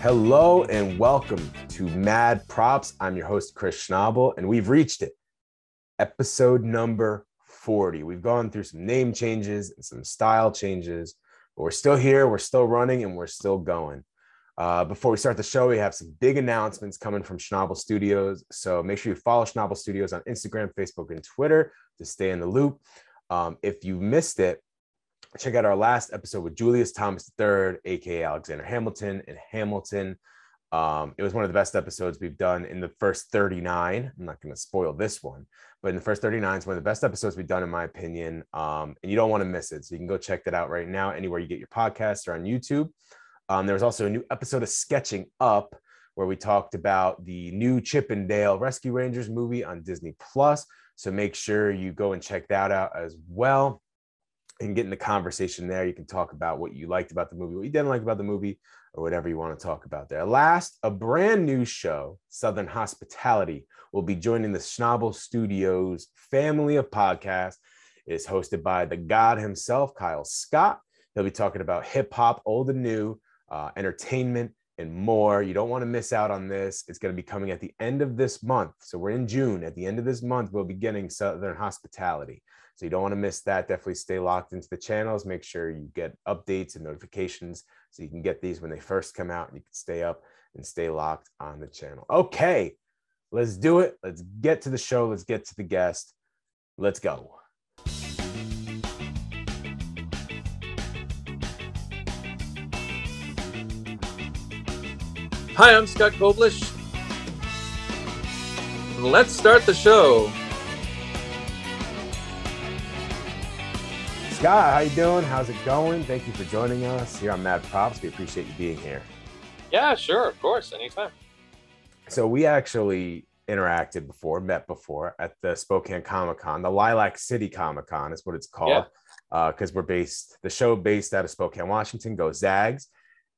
Hello and welcome to Mad Props. I'm your host, Chris Schnabel, and we've reached it. Episode number 40. We've gone through some name changes and some style changes, but we're still here, we're still running, and we're still going. Uh, before we start the show, we have some big announcements coming from Schnabel Studios. So make sure you follow Schnabel Studios on Instagram, Facebook, and Twitter to stay in the loop. Um, if you missed it, check out our last episode with Julius Thomas III, aka Alexander Hamilton and Hamilton. Um, it was one of the best episodes we've done in the first 39. I'm not going to spoil this one, but in the first 39 is one of the best episodes we've done, in my opinion. Um, and you don't want to miss it. So you can go check that out right now, anywhere you get your podcasts or on YouTube. Um, there was also a new episode of Sketching Up where we talked about the new Chip 'n Dale Rescue Rangers movie on Disney Plus. So make sure you go and check that out as well and get in the conversation there. You can talk about what you liked about the movie, what you didn't like about the movie, or whatever you want to talk about there. Last, a brand new show, Southern Hospitality, will be joining the Schnabel Studios family of podcasts. It is hosted by the God himself, Kyle Scott. He'll be talking about hip hop, old and new, uh, entertainment, and more. You don't want to miss out on this. It's going to be coming at the end of this month. So we're in June. At the end of this month, we'll be getting Southern Hospitality. So you don't want to miss that. Definitely stay locked into the channels. Make sure you get updates and notifications so you can get these when they first come out and you can stay up and stay locked on the channel. Okay, let's do it. Let's get to the show. Let's get to the guest. Let's go. Hi, I'm Scott Koblish. Let's start the show. Scott, how you doing? How's it going? Thank you for joining us here on Mad Props. We appreciate you being here. Yeah, sure, of course, anytime. So we actually interacted before, met before at the Spokane Comic Con, the Lilac City Comic Con is what it's called, because uh, we're based the show based out of Spokane, Washington. Go Zags!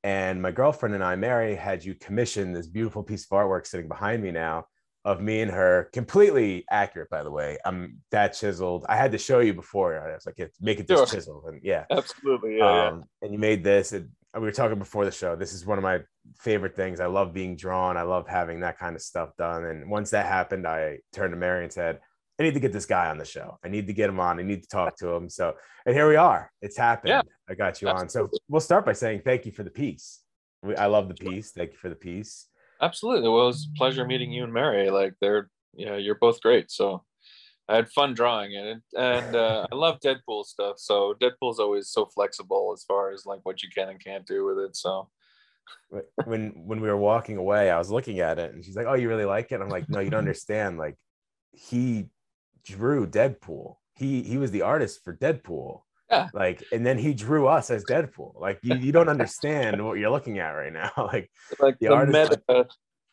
And my girlfriend and I, Mary, had you commission this beautiful piece of artwork sitting behind me now of me and her, completely accurate, by the way. I'm that chiseled. I had to show you before. I was like, make it this sure. chiseled. And yeah, absolutely. Yeah, um, yeah. And you made this. And we were talking before the show. This is one of my favorite things. I love being drawn. I love having that kind of stuff done. And once that happened, I turned to Mary and said, I need to get this guy on the show. I need to get him on. I need to talk to him. So, and here we are. It's happened. Yeah, I got you absolutely. on. So we'll start by saying thank you for the piece. I love the piece. Thank you for the piece. Absolutely. Well, it was a pleasure meeting you and Mary. Like they're, yeah, you're both great. So I had fun drawing it, and uh, I love Deadpool stuff. So Deadpool's always so flexible as far as like what you can and can't do with it. So when when we were walking away, I was looking at it, and she's like, "Oh, you really like it?" I'm like, "No, you don't understand. Like he drew Deadpool. He he was the artist for Deadpool. Yeah. Like, and then he drew us as Deadpool. Like, you, you don't understand what you're looking at right now. like, like the, the artist, meta,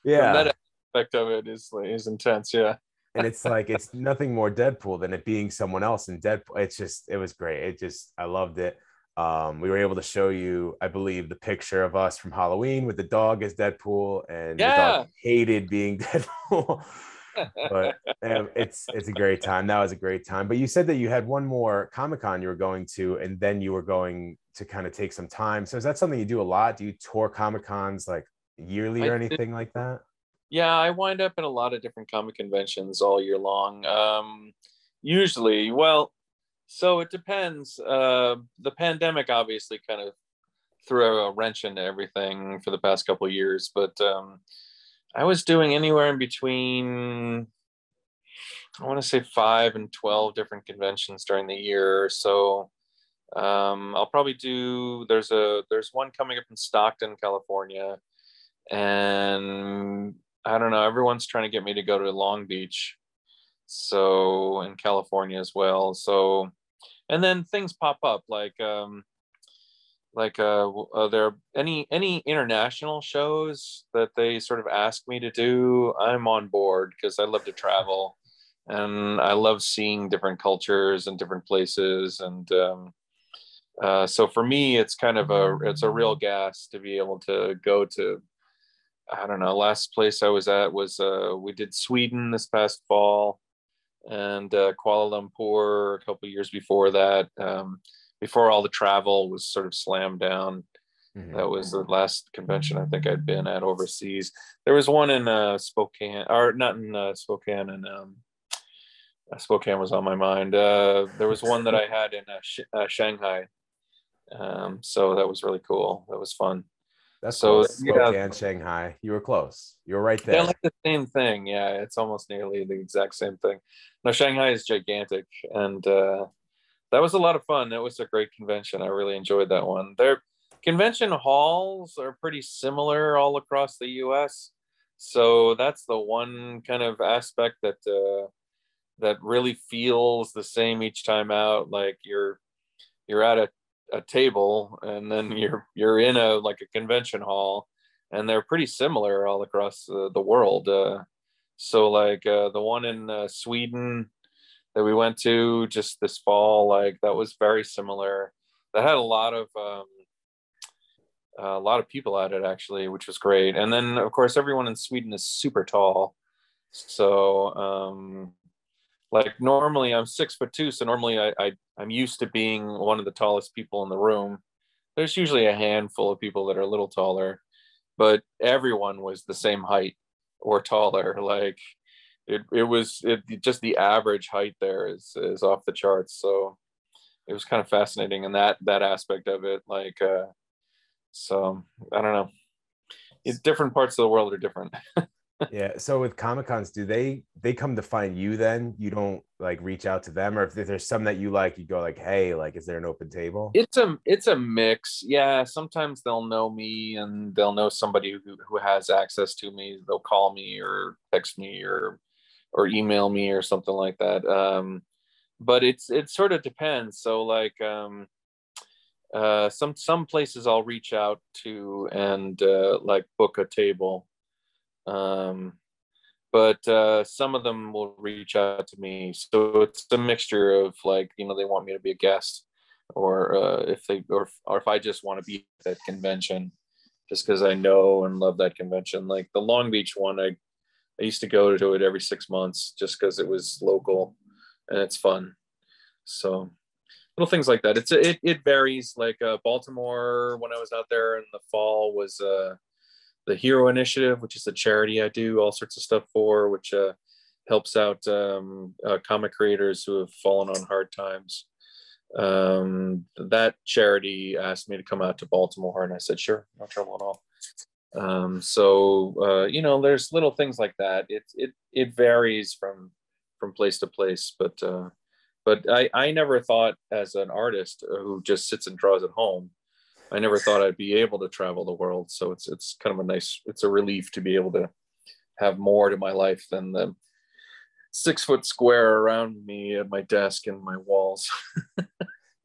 yeah, the meta aspect of it is is intense. Yeah. and it's like it's nothing more Deadpool than it being someone else in Deadpool. It's just it was great. It just I loved it. Um, we were able to show you, I believe, the picture of us from Halloween with the dog as Deadpool, and yeah. the dog hated being Deadpool but um, it's it's a great time. That was a great time. But you said that you had one more Comic Con you were going to, and then you were going to kind of take some time. So is that something you do a lot? Do you tour Comic Cons like yearly or I anything did, like that? Yeah, I wind up in a lot of different comic conventions all year long. Um, usually, well, so it depends. Uh, the pandemic obviously kind of threw a wrench into everything for the past couple of years, but um, I was doing anywhere in between, I want to say five and 12 different conventions during the year. So um, I'll probably do, there's a, there's one coming up in Stockton, California. And I don't know, everyone's trying to get me to go to Long Beach. So in California as well. So, and then things pop up like, um, like uh, uh there any any international shows that they sort of ask me to do? I'm on board because i love to travel and i love seeing different cultures and different places and um, uh, so for me it's kind of a it's a real gas to be able to go to i don't know last place i was at was uh, we did sweden this past fall and uh, kuala lumpur a couple years before that um, before all the travel was sort of slammed down. Mhm. That was the last convention I think I'd been at overseas. There was one in uh, Spokane, or not in uh, Spokane, and um, uh, Spokane was on my mind. Uh, there was one that I had in uh, Sh- uh, Shanghai. Um, so that was really cool. That was fun. That's So, so yeah. Shanghai. You were close. You were right there. They're like the same thing. Yeah, it's almost nearly the exact same thing. Now Shanghai is gigantic, and uh, that was a lot of fun. It was a great convention. I really enjoyed that one. Their convention halls are pretty similar all across the U.S. So that's the one kind of aspect that uh, that really feels the same each time out. Like you're you're at a, a table, and then you're you're in a like a convention hall, and they're pretty similar all across uh, the world. Uh, so like uh, the one in uh, Sweden that we went to just this fall, like that was very similar. That had a lot of um, a lot of people at it actually, which was great. And then of course everyone in Sweden is super tall. So um, like normally I'm six foot two, so normally I, I I'm used to being one of the tallest people in the room. There's usually a handful of people that are a little taller, but everyone was the same height or taller. Like it, it was it just the average height there is is off the charts. So it was kind of fascinating in that that aspect of it. Like uh so I don't know. It, different parts of the world are different. yeah. So with Comic Cons, do they they come to find you then? You don't like reach out to them, or if there's some that you like, you go like, hey, like, is there an open table? it's a it's a mix yeah sometimes they'll know me and they'll know somebody who, who has access to me they'll call me or text me or or email me or something like that um but it's it sort of depends so like um uh some some places i'll reach out to and uh like book a table um but uh, some of them will reach out to me. So it's a mixture of like, you know, they want me to be a guest, or uh, if they, or, or if I just want to be at that convention, just because I know and love that convention. Like the Long Beach one, I, I used to go to it every six months just because it was local, and it's fun. So little things like that. It's it it varies. Like uh, Baltimore, when I was out there in the fall, was uh, the Hero Initiative, which is a charity I do all sorts of stuff for, which uh, helps out um, uh, comic creators who have fallen on hard times. Um, that charity asked me to come out to Baltimore, and I said, sure, no trouble at all. Um, so uh, you know, there's little things like that. It it it varies from from place to place, but uh, but I I never thought as an artist who just sits and draws at home I never thought I'd be able to travel the world. So it's it's kind of a nice, it's a relief to be able to have more to my life than the six foot square around me at my desk and my walls.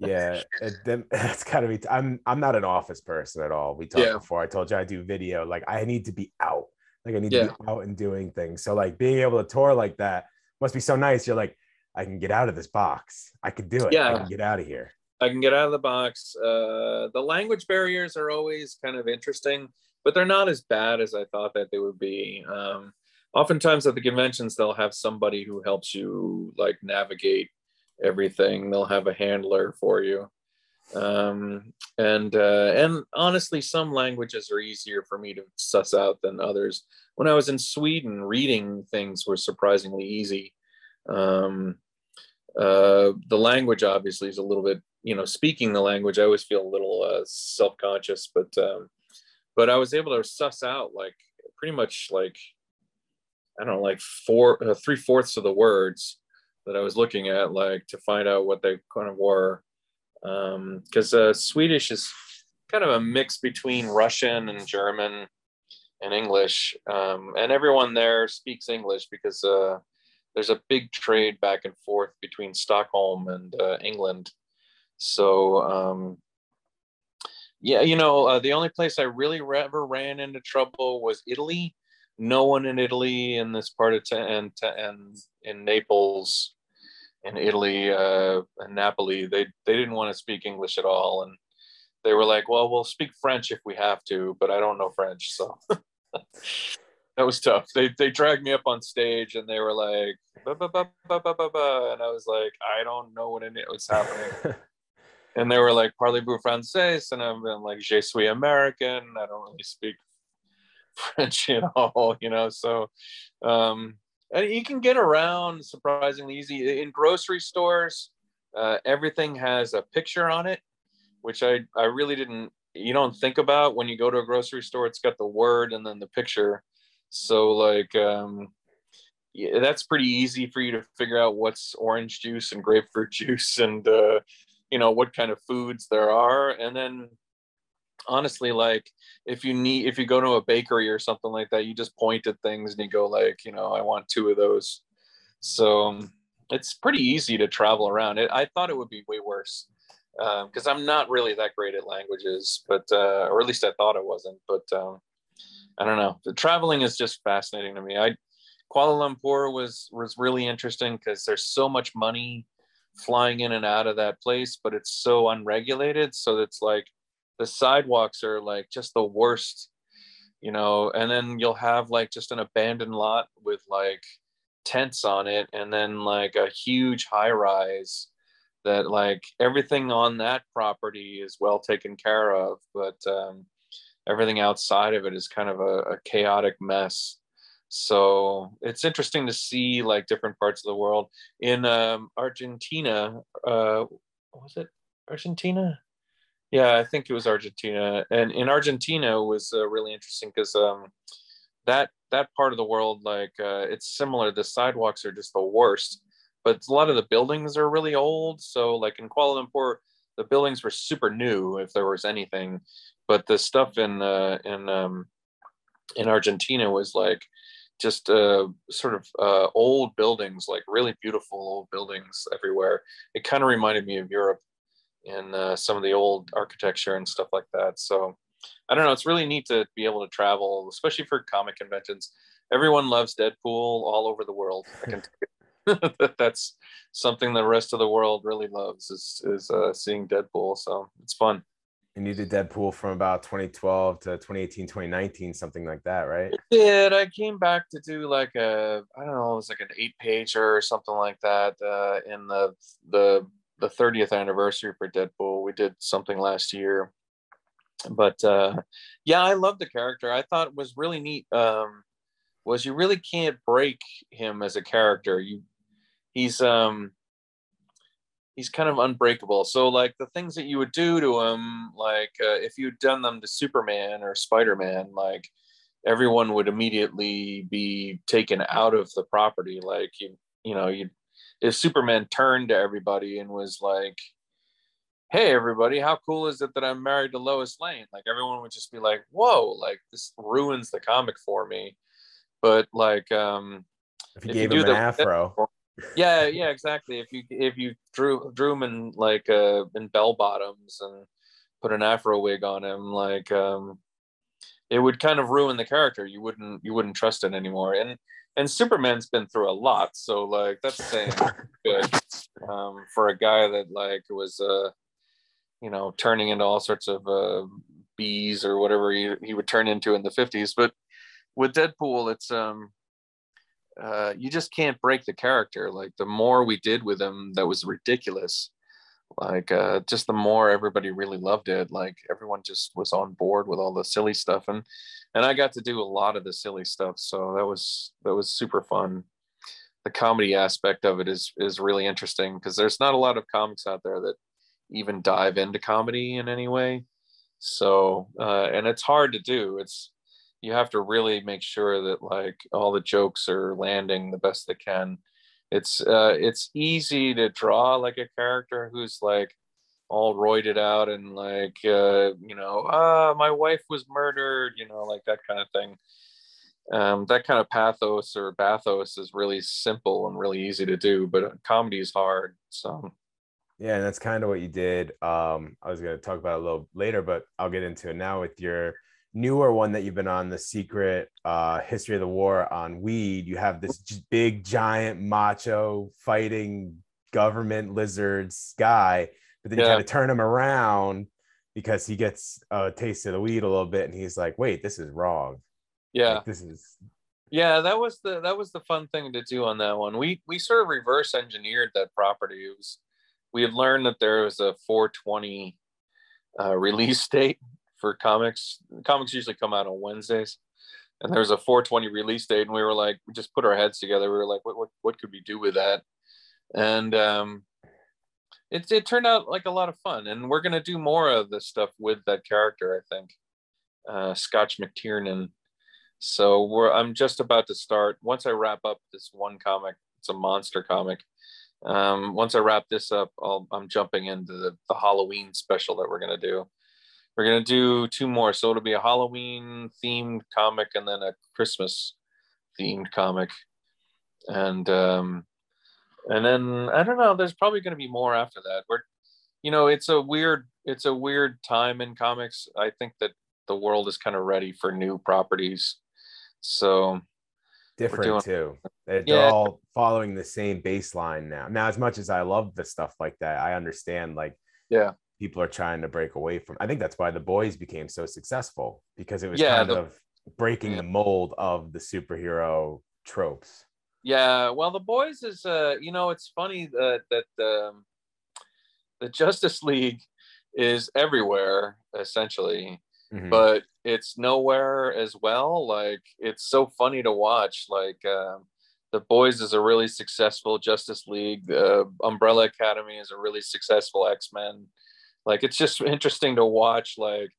yeah, it, then it's gotta be. I'm I'm not an office person at all. We talked Yeah. before. I told you I do video. Like I need to be out. Like I need Yeah. to be out and doing things. So like being able to tour like that must be so nice. You're like, I can get out of this box. I can do it. Yeah. I can get out of here. I can get out of the box. Uh, the language barriers are always kind of interesting, but they're not as bad as I thought that they would be. Um, oftentimes at the conventions, they'll have somebody who helps you like navigate everything. They'll have a handler for you. Um, and uh, and honestly, some languages are easier for me to suss out than others. When I was in Sweden, reading things were surprisingly easy. Um, uh, the language obviously is a little bit you know speaking the language i always feel a little uh, self-conscious but um but i was able to suss out like pretty much like i don't know like four uh, three fourths of the words that i was looking at like to find out what they kind of were. Um because uh swedish is kind of a mix between russian and german and english. Um and everyone there speaks english because uh there's a big trade back and forth between stockholm and uh, england. So um, yeah, you know, uh, the only place I really ever ran into trouble was Italy. No one in Italy in this part of and and in Naples, in Italy, uh, and Napoli, they they didn't want to speak English at all, and they were like, "Well, we'll speak French if we have to, but I don't know French, so." that was tough. They they dragged me up on stage and they were like, "Ba, ba, ba, ba, ba, ba, ba," and I was like, I don't know what it was happening. and they were like parlez-vous français and i'm like je suis american i don't really speak french at all you know so um and you can get around surprisingly easy. In grocery stores uh, everything has a picture on it which i i really didn't you don't think about when you go to a grocery store it's got the word and then the picture. So like um yeah, that's pretty easy for you to figure out what's orange juice and grapefruit juice and uh you know what kind of foods there are. And then honestly like if you need if you go to a bakery or something like that you just point at things and you go like you know i want two of those. So um, it's pretty easy to travel around. It i thought it would be way worse because um, i'm not really that great at languages but uh, or at least i thought i wasn't but um, i don't know. The traveling is just fascinating to me. I kuala lumpur was was really interesting because there's so much money flying in and out of that place, but it's so unregulated. So it's like the sidewalks are like just the worst, you know, and then you'll have like just an abandoned lot with like tents on it and then like a huge high rise that like everything on that property is well taken care of, but um, everything outside of it is kind of a, a chaotic mess. So it's interesting to see like different parts of the world. In um, argentina uh, was it argentina yeah i think it was argentina. And in argentina was uh, really interesting because um, that that part of the world like uh, it's similar. The sidewalks are just the worst but a lot of the buildings are really old. So like in kuala lumpur the buildings were super new if there was anything. But the stuff in uh, in um, in argentina was like just uh, sort of uh, old buildings, like really beautiful old buildings everywhere. It kind of reminded me of Europe and uh, some of the old architecture and stuff like that. So I don't know. It's really neat to be able to travel, especially for comic conventions. Everyone loves Deadpool all over the world. I can that's something the rest of the world really loves is is uh, seeing Deadpool. So it's fun. And you did Deadpool from about 2012 to 2018, 2019, something like that, right? I did. I came back to do like a, I don't know, it was like an eight pager or something like that uh, in the, the, the 30th anniversary for Deadpool. We did something last year. But uh, yeah, I love the character. I thought was really neat. Um, was you really can't break him as a character. You, he's um, he's kind of unbreakable. So like the things that you would do to him, like uh, if you'd done them to Superman or Spider Man, like everyone would immediately be taken out of the property. Like you, you know, you if Superman turned to everybody and was like, "Hey, everybody, how cool is it that I'm married to Lois Lane?" Like everyone would just be like, "Whoa!" Like this ruins the comic for me. But like, um, if you if gave you him an afro yeah yeah exactly if you if you drew drew him in like uh in bell bottoms and put an afro wig on him like um it would kind of ruin the character you wouldn't you wouldn't trust it anymore and and superman's been through a lot so like that's saying good um for a guy that like was uh you know turning into all sorts of uh bees or whatever he, he would turn into in the 50s but with deadpool it's um uh, you just can't break the character. Like the more we did with him, that was ridiculous. Like uh, just the more everybody really loved it. Like everyone just was on board with all the silly stuff, and and I got to do a lot of the silly stuff. So that was that was super fun. The comedy aspect of it is is really interesting because there's not a lot of comics out there that even dive into comedy in any way. So uh, and it's hard to do. It's you have to really make sure that like all the jokes are landing the best they can it's uh it's easy to draw like a character who's like all roided out and like uh you know ah my wife was murdered you know like that kind of thing. Um that kind of pathos or bathos is really simple and really easy to do but comedy is hard so. Yeah and that's kind of what you did. Um i was going to talk about a little later but i'll get into it now with your newer one that you've been on, the secret uh, history of the war on weed, you have this big, giant, macho fighting government lizards guy, but then yeah. you kind of turn him around because he gets a taste of the weed a little bit, and he's like, "Wait, this is wrong." Yeah, like, this is. Yeah, that was the that was the fun thing to do on that one. We we sort of reverse engineered that property. It was we had learned that there was a 420 uh, release date for comics. Comics usually come out on Wednesdays, and there was a 420 release date, and we were like, we just put our heads together. We were like, what what what could we do with that? And um, it it turned out like a lot of fun, and we're gonna do more of this stuff with that character. I think uh, Scotch McTiernan. So we're I'm just about to start. Once I wrap up this one comic, it's a monster comic. Um, once I wrap this up, I'll, I'm jumping into the, the Halloween special that we're gonna do. We're gonna do two more, so it'll be a Halloween themed comic and then a Christmas themed comic, and um, and then I don't know. There's probably gonna be more after that. We're, you know, it's a weird it's a weird time in comics. I think that the world is kind of ready for new properties. So different doing, too. They're, yeah. all following the same baseline now. Now, as much as I love the stuff like that, I understand like yeah, people are trying to break away from. I think that's why the boys became so successful because it was Yeah, kind the- of breaking yeah. the mold of the superhero tropes. Yeah, well, the boys is uh, you know, it's funny that that um, the Justice League is everywhere essentially, Mhm. but it's nowhere as well. Like it's so funny to watch. Like um, the boys is a really successful Justice League. Uh, Umbrella Academy is a really successful X Men. Like it's just interesting to watch like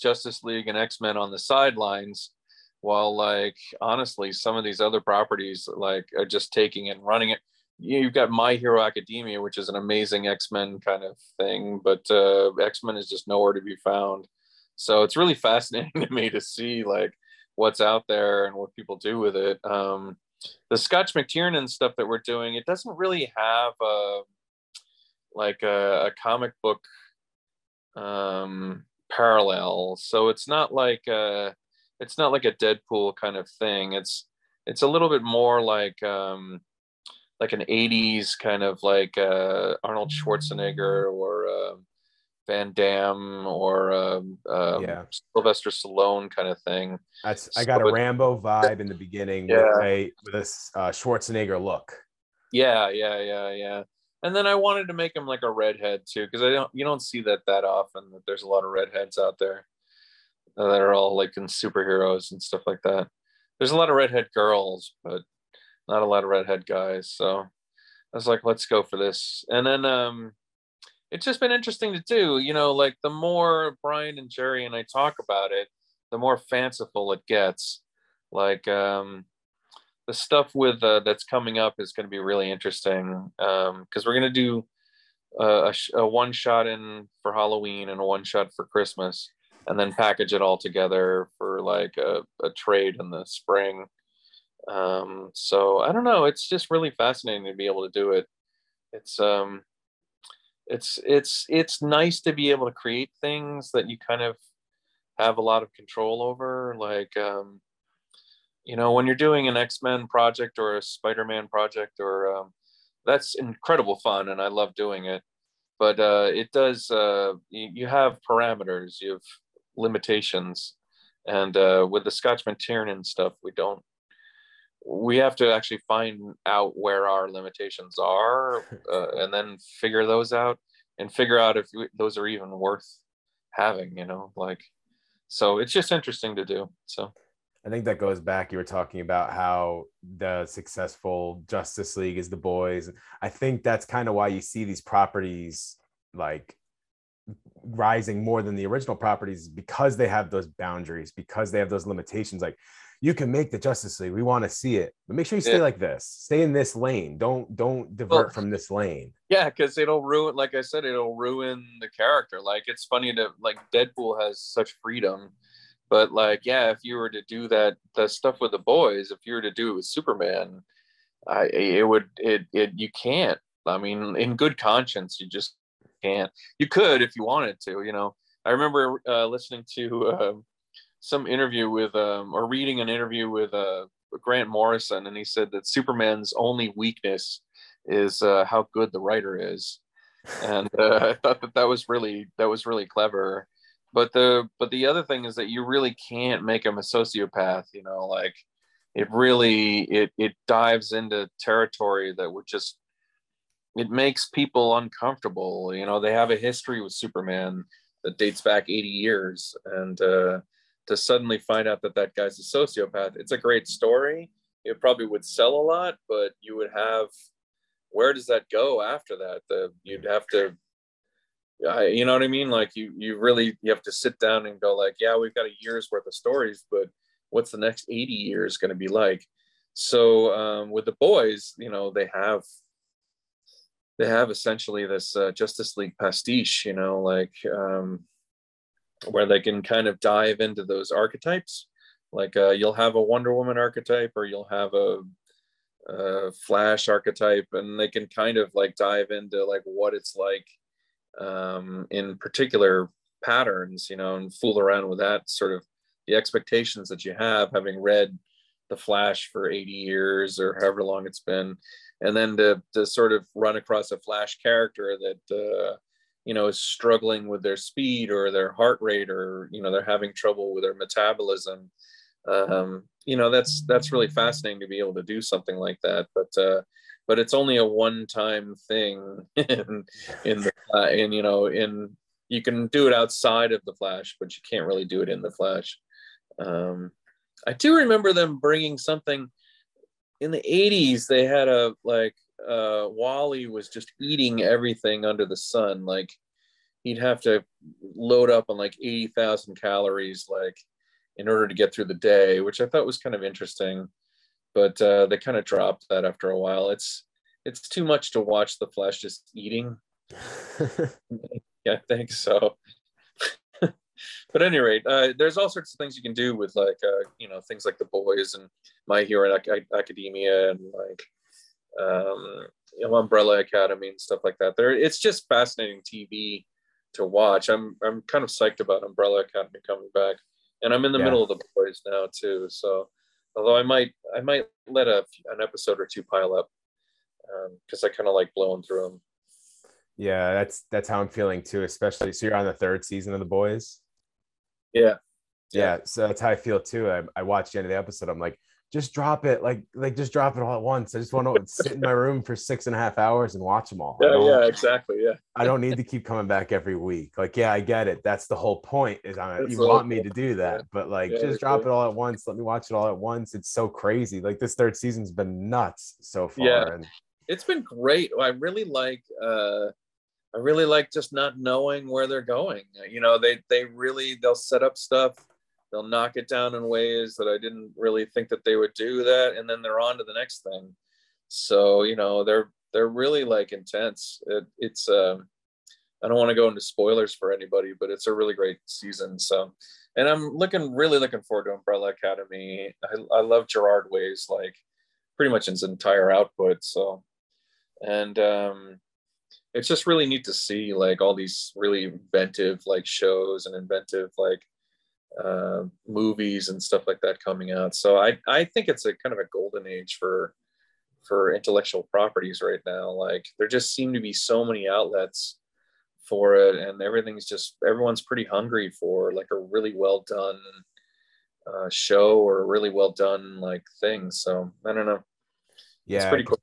Justice League and X Men on the sidelines while like honestly some of these other properties like are just taking and running it. You- you've got my hero academia which is an amazing x-men kind of thing but uh, x-men is just nowhere to be found. So it's really fascinating to me to see like what's out there and what people do with it. Um, the scotch mctiernan stuff that we're doing it doesn't really have a like a, a comic book um, parallel. So it's not like uh it's not like a Deadpool kind of thing. It's it's a little bit more like um like an 80s kind of like uh Arnold Schwarzenegger or uh, Van Damme or um, um, Yeah. Sylvester Stallone kind of thing. That's I got a So Rambo vibe in the beginning Yeah. with a with a uh, Schwarzenegger look. Yeah, yeah, yeah, yeah. And then I wanted to make him like a redhead too, because I don't you don't see that that often. That there's a lot of redheads out there that are all like in superheroes and stuff like that. There's a lot of redhead girls, but not a lot of redhead guys. So I was like, let's go for this. And then um, it's just been interesting to do. You know, like the more Brian and Jerry and I talk about it, the more fanciful it gets. Like um, the stuff with uh, that's coming up is going to be really interesting because we're going to do uh, a, a one shot in for Halloween and a one shot for Christmas, and then package it all together for like a, a trade in the spring. Um, so I don't know. It's just really fascinating to be able to do it. It's um, it's it's it's nice to be able to create things that you kind of have a lot of control over, like um, you know when you're doing an x-men project or a spider-man project or um, that's incredible fun and i love doing it but uh, it does uh, you, you have parameters you have limitations and uh, with the scotch mctiernan stuff we don't we have to actually find out where our limitations are uh, and then figure those out and figure out if we, those are even worth having you know like so it's just interesting to do so I think that goes back. You were talking about how the successful Justice League is the boys. I think that's kind of why you see these properties like rising more than the original properties because they have those boundaries, because they have those limitations. Like you can make the Justice League, we want to see it, but make sure you stay Yeah. like this. Stay in this lane. Don't don't divert Well- from this lane. Yeah, because it'll ruin, like I said, it'll ruin the character. Like it's funny to like Deadpool has such freedom, but like yeah, if you were to do that, the stuff with the boys, if you were to do it with Superman, I it would it it you can't. I mean, in good conscience, you just can't. You could if you wanted to. You know, I remember uh, listening to um, some interview with um, or reading an interview with uh, Grant Morrison, and he said that Superman's only weakness is uh, how good the writer is, and uh, I thought that that was really that was really clever. But the but the other thing is that you really can't make him a sociopath. You know, like it really it it dives into territory that would just it makes people uncomfortable. You know, they have a history with Superman that dates back 80 years, and uh, to suddenly find out that that guy's a sociopath, it's a great story. It probably would sell a lot, but you would have where does that go after that? The you'd have to, you know what I mean? Like you you really you have to sit down and go like, yeah, we've got a year's worth of stories, but what's the next 80 years going to be like? So um, with the boys, you know, they have they have essentially this uh, Justice League pastiche, you know, like um, where they can kind of dive into those archetypes. Like uh, you'll have a Wonder Woman archetype, or you'll have a, a, Flash archetype, and they can kind of like dive into like what it's like um, in particular patterns, you know, and fool around with that sort of the expectations that you have, having read the Flash for 80 years or however long it's been and then to, to sort of run across a flash character that uh, you know is struggling with their speed or their heart rate or you know they're having trouble with their metabolism um, you know that's that's really fascinating to be able to do something like that. But uh, but it's only a one-time thing in in the uh, in you know in you can do it outside of the flash but you can't really do it in the flash. Um, i do remember them bringing something in the 80s they had a like uh wally was just eating everything under the sun. Like he'd have to load up on like 80,000 calories like in order to get through the day which i thought was kind of interesting. But uh they kind of dropped that after a while. It's it's too much to watch the Flash just eating. Yeah i think so but at any rate, uh, there's all sorts of things you can do with like uh, you know things like the boys and My Hero Academia and like um, you know, Umbrella Academy and stuff like that. There, it's just fascinating TV to watch. I'm I'm kind of psyched about Umbrella Academy coming back, and I'm in the yeah. middle of the boys now too. So although I might I might let a an episode or two pile up because um, I kind of like blowing through them. Yeah, that's that's how I'm feeling too. Especially so you're on the third season of the boys. Yeah. Yeah. So that's how I feel too. I, I watched the end of the episode. I'm like, just drop it. Like, like just drop it all at once. I just want to sit in my room for six and a half hours and watch them all. Yeah, yeah, exactly. Yeah. I don't need to keep coming back every week. Like, yeah, I get it. That's the whole point is I, you want me to do that, yeah. but like, yeah, just drop it all at once. Let me watch it all at once. It's so crazy. Like this third season's been nuts so far. Yeah. And it's been great. I really like, uh, I really like just not knowing where they're going. You know, they they really they'll set up stuff, they'll knock it down in ways that I didn't really think that they would do that, and then they're on to the next thing. So you know, they're they're really like intense. It, it's um, I don't want to go into spoilers for anybody, but it's a really great season. So, and I'm looking really looking forward to Umbrella Academy. I, I love Gerard Way's like pretty much his entire output. So, and um, it's just really neat to see like all these really inventive like shows and inventive like uh, movies and stuff like that coming out. So I I think it's a kind of a golden age for for intellectual properties right now. Like there just seem to be so many outlets for it, and everything's just everyone's pretty hungry for like a really well done uh, show or a really well done like thing. So I don't know. Yeah, it's pretty cool.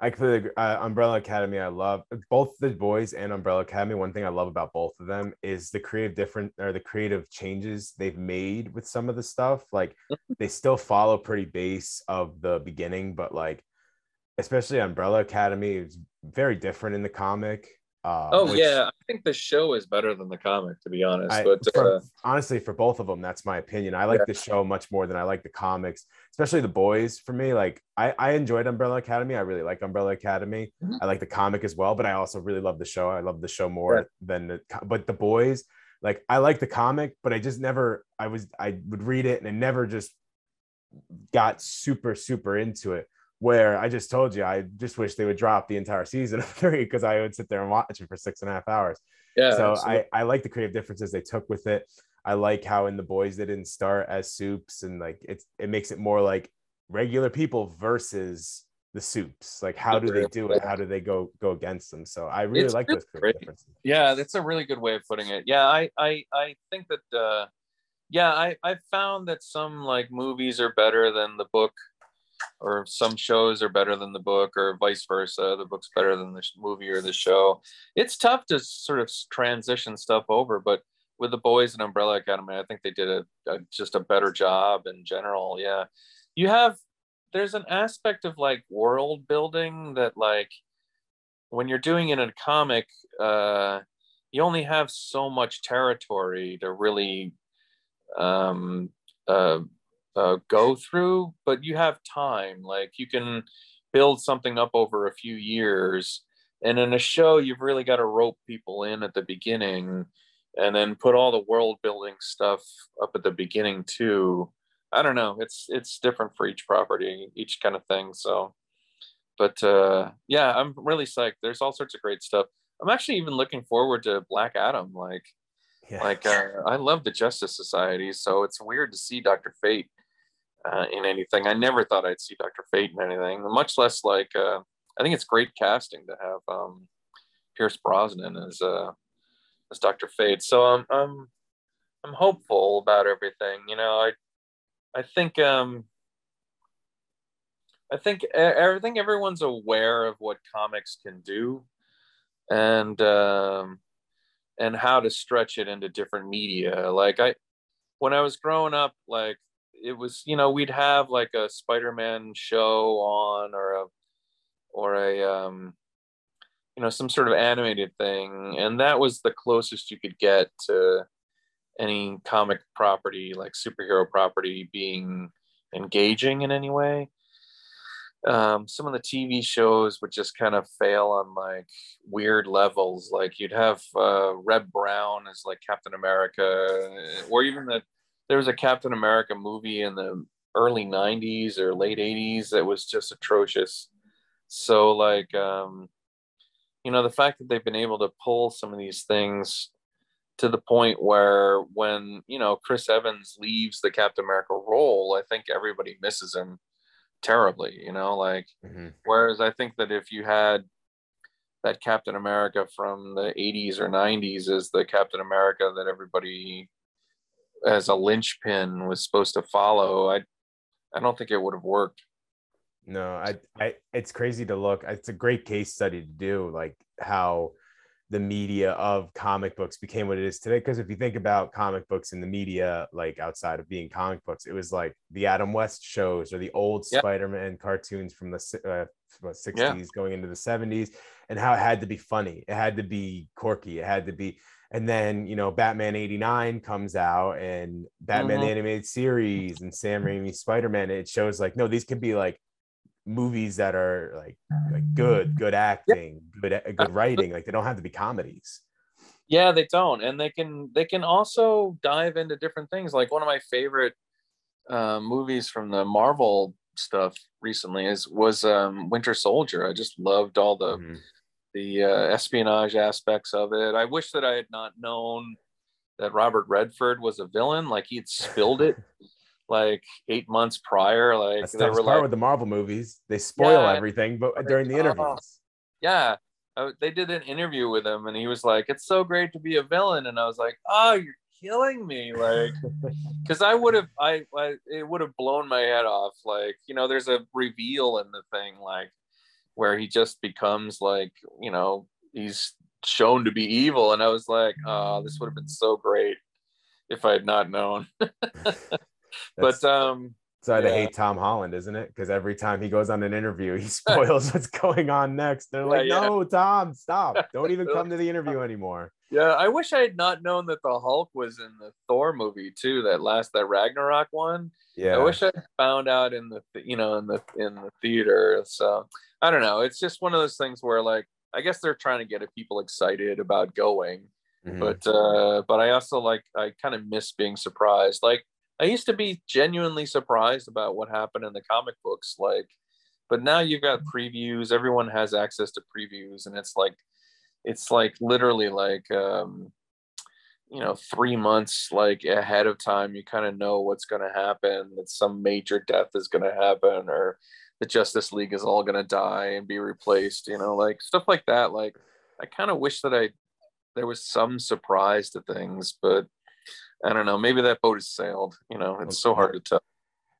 I completely uh, Umbrella Academy. I love both the boys and Umbrella Academy. One thing I love about both of them is the creative different or the creative changes they've made with some of the stuff. Like mm-hmm. they still follow pretty base of the beginning, but like especially Umbrella Academy is very different in the comic. Uh, oh which, yeah, I think the show is better than the comic, to be honest. I, but for, uh, honestly, for both of them, that's my opinion. I like yeah. the show much more than I like the comics, especially the boys. For me, like I, I enjoyed Umbrella Academy. I really like Umbrella Academy. Mm-hmm. I like the comic as well, but I also really love the show. I love the show more yeah. than the. But the boys, like I like the comic, but I just never. I was I would read it and I never just got super super into it where I just told you I just wish they would drop the entire season of three because I would sit there and watch it for six and a half hours. Yeah. So I, I like the creative differences they took with it. I like how in the boys they didn't start as supes and like it's it makes it more like regular people versus the supes. Like how do they do it? How do they go go against them? So I really it's like really those creative differences. Yeah, that's a really good way of putting it. Yeah, I I I think that uh yeah, I I found that some like movies are better than the book or some shows are better than the book or vice versa the book's better than the movie or the show. It's tough to sort of transition stuff over but with the boys and umbrella academy i think they did a, a just a better job in general yeah. You have there's an aspect of like world building that like when you're doing it in a comic uh you only have so much territory to really um uh uh, go through, but you have time. Like you can build something up over a few years. And in a show, you've really got to rope people in at the beginning and then put all the world building stuff up at the beginning too. I don't know. It's it's different for each property, each kind of thing. So, but uh, yeah, I'm really psyched. There's all sorts of great stuff. I'm actually even looking forward to Black Adam. Like, yeah. like uh, I love the Justice Society, so it's weird to see Doctor Fate uh, in anything. I never thought I'd see Dr. Fate in anything, much less like uh, I think it's great casting to have um, Pierce Brosnan as uh, as Dr. Fate. So I'm I'm I'm hopeful about everything. You know, I I think um, I think I think everyone's aware of what comics can do, and um, and how to stretch it into different media. Like I, when I was growing up, like it was you know we'd have like a spider-man show on or a or a um you know some sort of animated thing and that was the closest you could get to any comic property like superhero property being engaging in any way. Um, some of the tv shows would just kind of fail on like weird levels like you'd have uh, Reb Brown as like captain america or even the there was a Captain America movie in the early 90s or late 80s that was just atrocious. So like um you know the fact that they've been able to pull some of these things to the point where when you know Chris Evans leaves the Captain America role, I think everybody misses him terribly, you know, like mm-hmm. whereas I think that if you had that Captain America from the 80s or 90s as the Captain America that everybody as a linchpin was supposed to follow, I I don't think it would have worked. No, I, I it's crazy to look. It's a great case study to do, like how the media of comic books became what it is today. Because if you think about comic books in the media, like outside of being comic books, it was like the Adam West shows or the old yep. Spider-Man cartoons from the uh, 60s yeah. going into the 70s, and how it had to be funny, it had to be quirky, it had to be and then you know batman 89 comes out and batman mm-hmm. animated series and sam raimi spider-man it shows like no these could be like movies that are like like good good acting good good writing like they don't have to be comedies. Yeah they don't and they can they can also dive into different things like one of my favorite uh, movies from the marvel stuff recently is was um winter soldier. I just loved all the mm-hmm the uh, espionage aspects of it. I wish that I had not known that Robert Redford was a villain. Like he'd spilled it like eight months prior. Like That's they were part like, with the Marvel movies. They spoil yeah, everything, but during the uh, interviews. Yeah. they did an interview with him and he was like, It's so great to be a villain. And I was like, Oh, you're killing me. Like, because I would have, I, I, it would have blown my head off. Like, you know, there's a reveal in the thing. Like, where he just becomes like you know he's shown to be evil and i was like oh this would have been so great if i had not known but um so yeah. hate Tom Holland, isn't it? Because every time he goes on an interview, he spoils what's going on next. They're like, yeah, yeah. "No, Tom, stop! Don't even come to the interview anymore." Yeah, I wish I had not known that the Hulk was in the Thor movie too. That last, that Ragnarok one. Yeah, I wish I found out in the you know in the in the theater. So I don't know. It's just one of those things where like I guess they're trying to get people excited about going. Mm-hmm. But uh but I also like I kind of miss being surprised. Like I used to be genuinely surprised about what happened in the comic books like but now you've got previews everyone has access to previews and it's like it's like literally like um you know 3 months like ahead of time you kind of know what's going to happen that some major death is going to happen or the Justice League is all gonna die and be replaced, you know, like stuff like that. Like I kind of wish that I there was some surprise to things, but I don't know. Maybe that boat has sailed. You know, it's so hard to tell.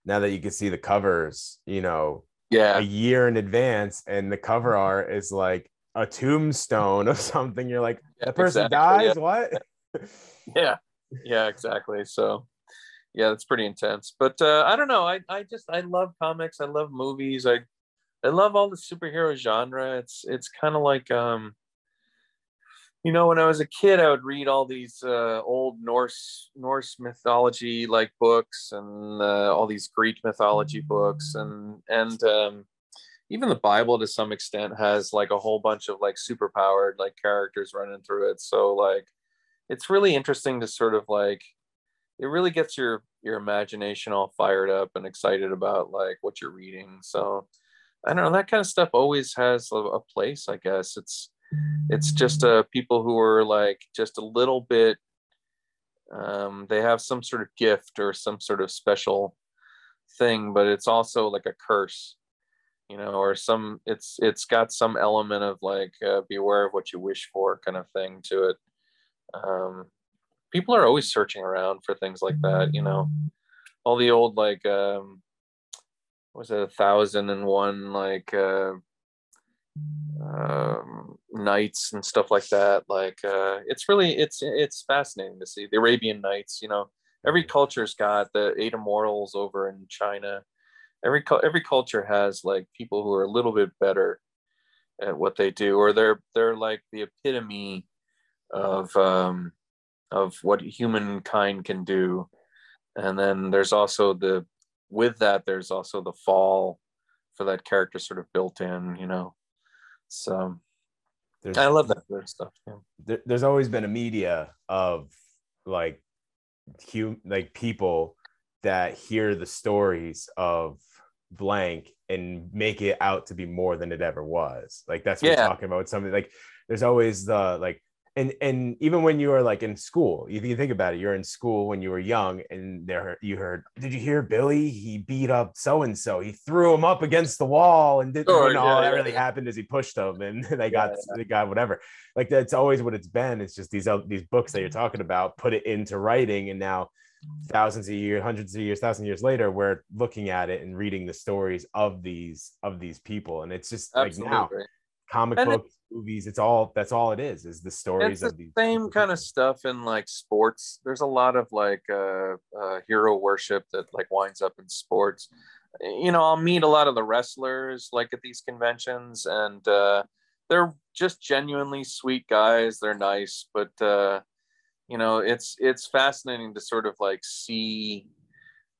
now that you can see the covers, you know, yeah a year in advance, and the cover art is like a tombstone of something. You're like, Yeah, that person exactly, dies. What? Yeah. Yeah exactly. So yeah that's pretty intense. But uh i don't know. I i just i love comics. I love movies. I i love all the superhero genre. It's it's kind of like um you know when i was a kid i would read all these uh old norse norse mythology like books and uh, all these greek mythology books. And and um even the bible to some extent has like a whole bunch of like superpowered like characters running through it. So like it's really interesting to sort of like it really gets your your imagination all fired up and excited about like what you're reading. So i don't know that kind of stuff always has a, a place i guess. It's it's just uh people who are like just a little bit um they have some sort of gift or some sort of special thing but it's also like a curse you know or some it's it's got some element of like uh, beware of what you wish for kind of thing to it um, people are always searching around for things like that you know? All the old like um was it a thousand and one like uh um nights and stuff like that like uh it's really it's it's fascinating to see. The arabian nights you know? Every culture's got the eight immortals over in china. Every every culture has like people who are a little bit better at what they do or they're they're like the epitome of um, of what humankind can do and then there's also the with that there's also the fall for that character sort of built in you know so There's, i love that sort of stuff yeah. there, there's always been a media of like hum, like people that hear the stories of blank and make it out to be more than it ever was like that's what Yeah. we're talking about something like there's always the like and and even when you were like in school you, you think about it you're in school when you were young and there you heard did you hear billy? He beat up so and so he threw him up against the wall and did Sure, you know, yeah, all that yeah, really yeah. happened is he pushed him and they got they got whatever. Like that's always what it's been. It's just these uh, these books that you're mm-hmm. talking about put it into writing and now thousands of years hundreds of years thousand years later we're looking at it and reading the stories of these of these people. And it's just like now comic And movies it's all that's all it is is the stories it's the of these same kind of stuff in like sports. There's a lot of like uh, uh hero worship that like winds up in sports. You know i'll meet a lot of the wrestlers like at these conventions and uh they're just genuinely sweet guys they're nice but uh you know it's it's fascinating to sort of like see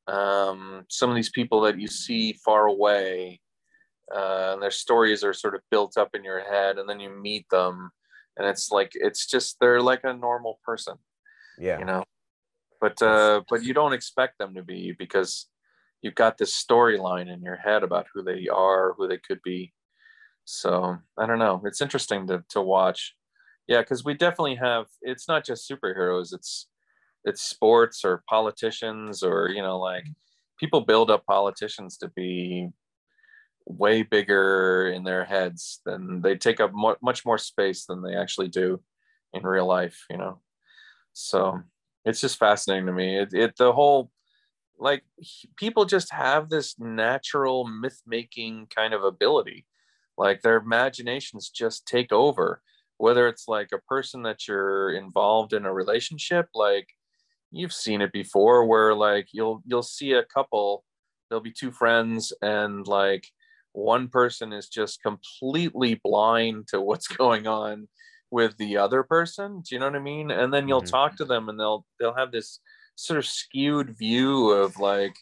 um some of these people that you see far away uh, and their stories are sort of built up in your head and then you meet them and it's like it's just they're like a normal person yeah. you know? But uh but you don't expect them to be because you've got this storyline in your head about who they are who they could be. So i don't know. It's interesting to to watch. Yeah because we definitely have it's not just superheroes it's it's sports or politicians or you know like people build up politicians to be way bigger in their heads than they take up mu- much more space than they actually do in real life you know? So it's just fascinating to me. It, it the whole like people just have this natural myth making kind of ability. Like their imaginations just take over. Whether it's like a person that you're involved in a relationship like you've seen it before where like you'll you'll see a couple there'll be two friends and like one person is just completely blind to what's going on with the other person do you know what i mean? And then you'll Mhm. talk to them and they'll they'll have this sort of skewed view of like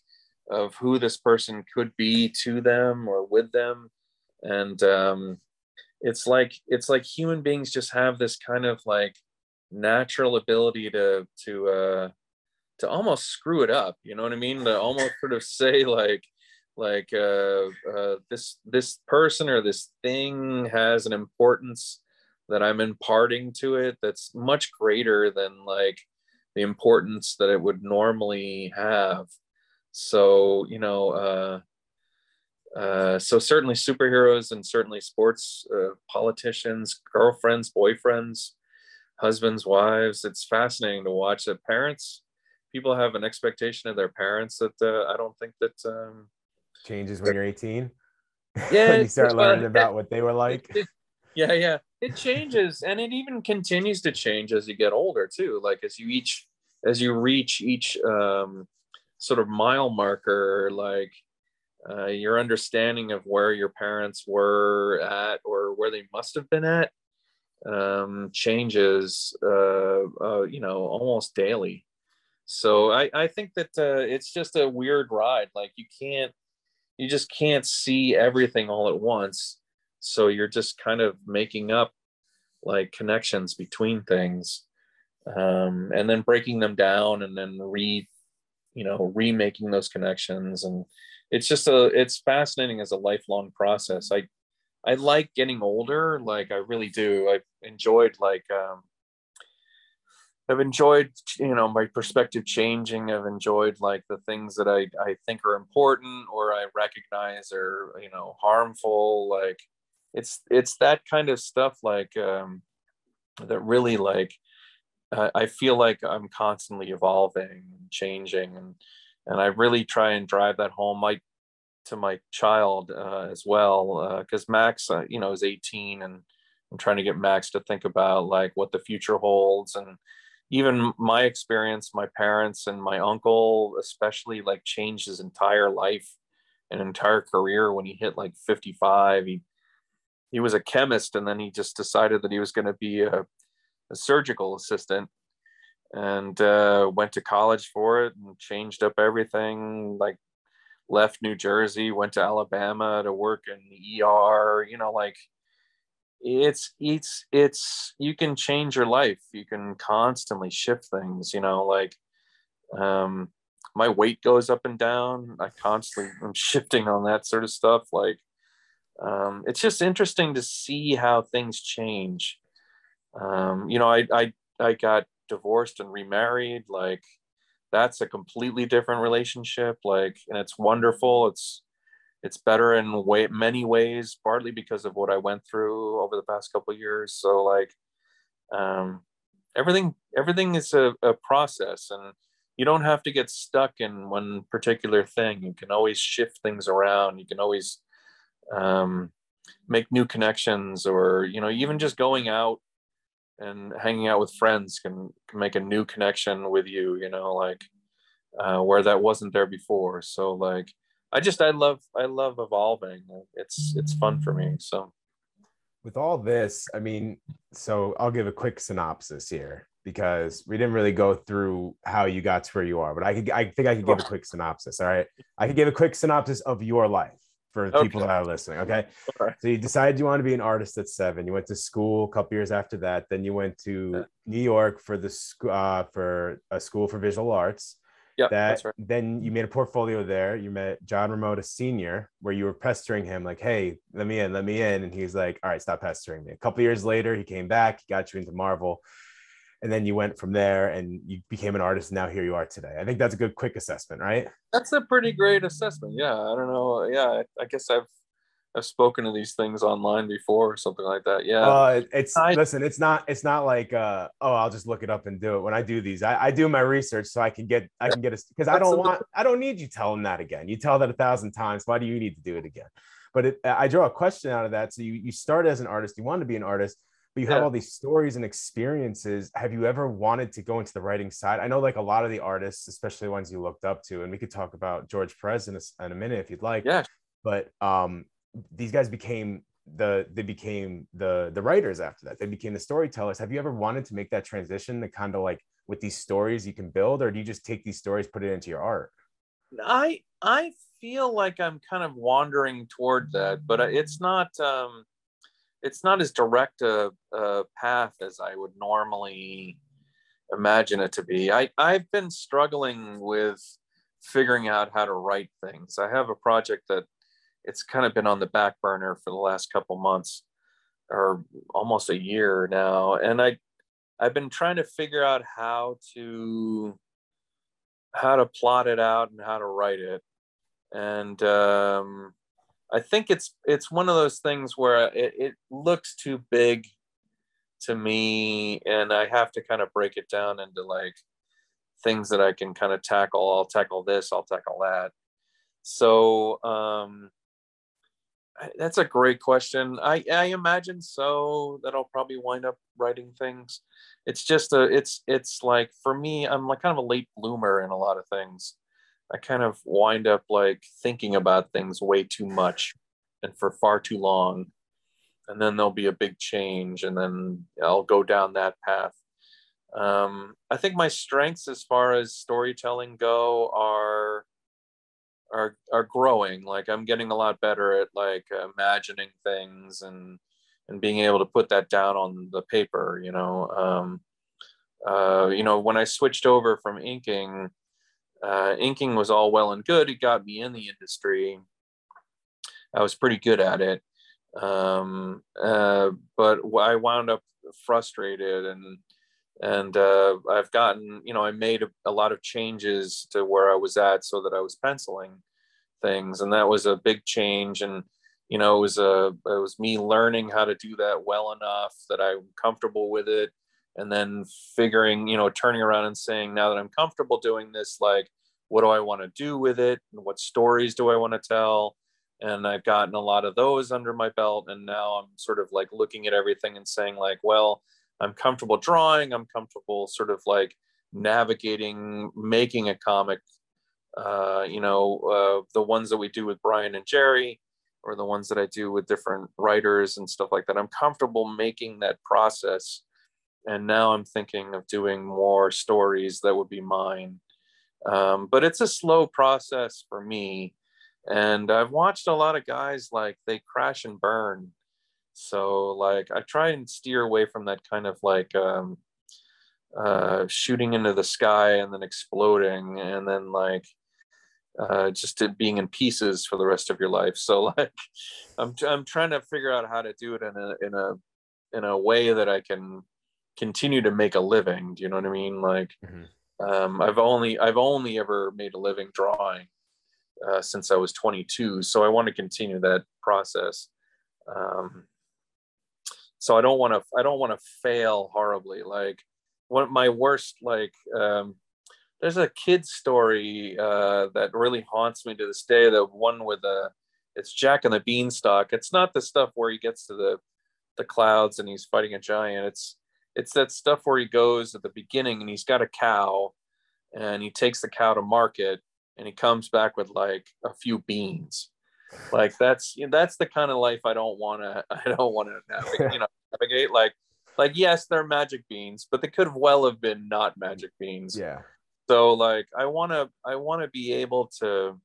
of who this person could be to them or with them. And um it's like it's like human beings just have this kind of like natural ability to to uh to almost screw it up you know what i mean? To almost sort of say like like uh, uh this this person or this thing has an importance that i'm imparting to it that's much greater than like the importance that it would normally have. So you know uh uh, so certainly superheroes and certainly sports uh, politicians girlfriends boyfriends husbands wives it's fascinating to watch that parents people have an expectation of their parents that uh, I don't think that um, changes when you're 18. Yeah, you start learning about what they were like. it- yeah, yeah, it changes, and it even continues to change as you get older too. Like as you each as you reach each um, sort of mile marker, like uh, your understanding of where your parents were at or where they must have been at um, changes, uh, uh, you know, almost daily. So I, I think that uh, it's just a weird ride. Like you can't, you just can't see everything all at once. So you're just kind of making up like connections between things, um, and then breaking them down, and then re, you know, remaking those connections. And it's just a, it's fascinating as a lifelong process. I, I like getting older. Like I really do. I've enjoyed like um, I've enjoyed you know my perspective changing. I've enjoyed like the things that I I think are important or I recognize are you know harmful. Like it's it's that kind of stuff like um, that really like I I feel like I'm constantly evolving and changing and and I really try and drive that home. My to my child uh, as well Uh, because Max, uh, you know, is 18 and I'm trying to get Max to think about like what the future holds and even my experience, my parents and my uncle especially like changed his entire life and entire career when he hit like 55. He he was a chemist and then he just decided that he was going to be a, a surgical assistant and uh, went to college for it and changed up everything like left New Jersey, went to Alabama to work in the ER, you know, like it's it's it's you can change your life. You can constantly shift things, you know, like um my weight goes up and down. I constantly I'm shifting on that sort of stuff. Like um it's just interesting to see how things change. Um, you know, I I I got divorced and remarried, like that's a completely different relationship like and it's wonderful it's it's better in way many ways partly because of what i went through over the past couple years. So like um everything everything is a, a process and you don't have to get stuck in one particular thing. You can always shift things around. You can always um make new connections or you know even just going out and hanging out with friends can, can make a new connection with you you know like uh, where that wasn't there before. So like i just i love i love evolving it's it's fun for me so with all this, I mean, so I'll give a quick synopsis here because we didn't really go through how you got to where you are, but I could, I think I could give a quick synopsis. All right. I could give a quick synopsis of your life for the people that are listening. Okay. Right. So you decided you want to be an artist at seven. You went to school a couple years after that. Then you went to. New York for the uh, for a school for visual arts. Yeah that that's right then you made a portfolio there. You met John Romita Sr., where you were pestering him, like, hey, let me in, let me in. And he's like, all right, stop pestering me. A couple years later, he came back, he got you into Marvel. And then you went from there and you became an artist. And now here you are today. I think that's a good quick assessment, right? that's a pretty great assessment yeah i don't know yeah i, I guess i've i've spoken to these things online before or something like that yeah Uh, it's I- listen, it's not, it's not like, uh, oh, I'll just look it up and do it. When I do these, I, I do my research so I can get, I can get a, because I don't want, I don't need you telling that again. You tell that a thousand times. Why do you need to do it again? But it, I draw a question out of that. So you, you start as an artist, you want to be an artist, but you have Yeah. all these stories and experiences. Have you ever wanted to go into the writing side? I know like a lot of the artists, especially ones you looked up to, and we could talk about George Perez in a, s- in a minute if you'd like yeah but um these guys became the they became the the writers after that they became the storytellers have you ever wanted to make that transition to kind of like with these stories you can build or do you just take these stories put it into your art I I feel like I'm kind of wandering toward that, but it's not um, it's not as direct a, a path as I would normally imagine it to be. I I've been struggling with figuring out how to write things. I have a project that it's kind of been on the back burner for the last couple months or almost a year now, and I I've been trying to figure out how to how to plot it out and how to write it and um, i think it's it's one of those things where it, it looks too big to me and i have to kind of break it down into like things that I can kind of tackle. I'll tackle this, I'll tackle that. So um, that's a great question. I, I imagine so that I'll probably wind up writing things. It's just a it's it's like for me, I'm like kind of a late bloomer in a lot of things. I kind of wind up like thinking about things way too much and for far too long. And then there'll be a big change and then I'll go down that path. Um, I think my strengths as far as storytelling go are are are growing. Like I'm getting a lot better at like imagining things and and being able to put that down on the paper. You know, um, uh, you know when I switched over from inking, uh, inking was all well and good. It got me in the industry. I was pretty good at it, um, uh, but I wound up frustrated and and uh, I've gotten, you know, I made a, a, lot of changes to where I was at so that I was penciling things, and that was a big change. And you know, it was a it was me learning how to do that well enough that I'm comfortable with it, and then figuring, you know, turning around and saying, now that I'm comfortable doing this, like, what do I want to do with it, and what stories do I want to tell? And I've gotten a lot of those under my belt, and now I'm sort of like looking at everything and saying, like, well I'm comfortable drawing. I'm comfortable sort of like navigating, making a comic. Uh, you know, uh, the ones that we do with Brian and Jerry, or the ones that I do with different writers and stuff like that. I'm comfortable making that process. And now I'm thinking of doing more stories that would be mine. Um, but it's a slow process for me. And I've watched a lot of guys like they crash and burn so like I try and steer away from that kind of like um, uh, shooting into the sky and then exploding and then like uh, just being in pieces for the rest of your life. So like I'm I'm trying to figure out how to do it in a in a in a way that I can continue to make a living. Do you know what I mean? Like mm-hmm. um, I've only I've only ever made a living drawing uh, since I was 22. So I want to continue that process. Um, so i don't want to i don't want to fail horribly. Like one my worst like um there's a kid story uh that really haunts me to this day the one with the it's jack and the beanstalk. It's not the stuff where he gets to the the clouds and he's fighting a giant. It's it's that stuff where he goes at the beginning and he's got a cow and he takes the cow to market and he comes back with like a few beans like that's you know, that's the kind of life I don't want to I don't want to navigate. You know, navigate like like yes, they're magic beans, but they could have well have been not magic beans. Yeah. So like I want to I want to be able to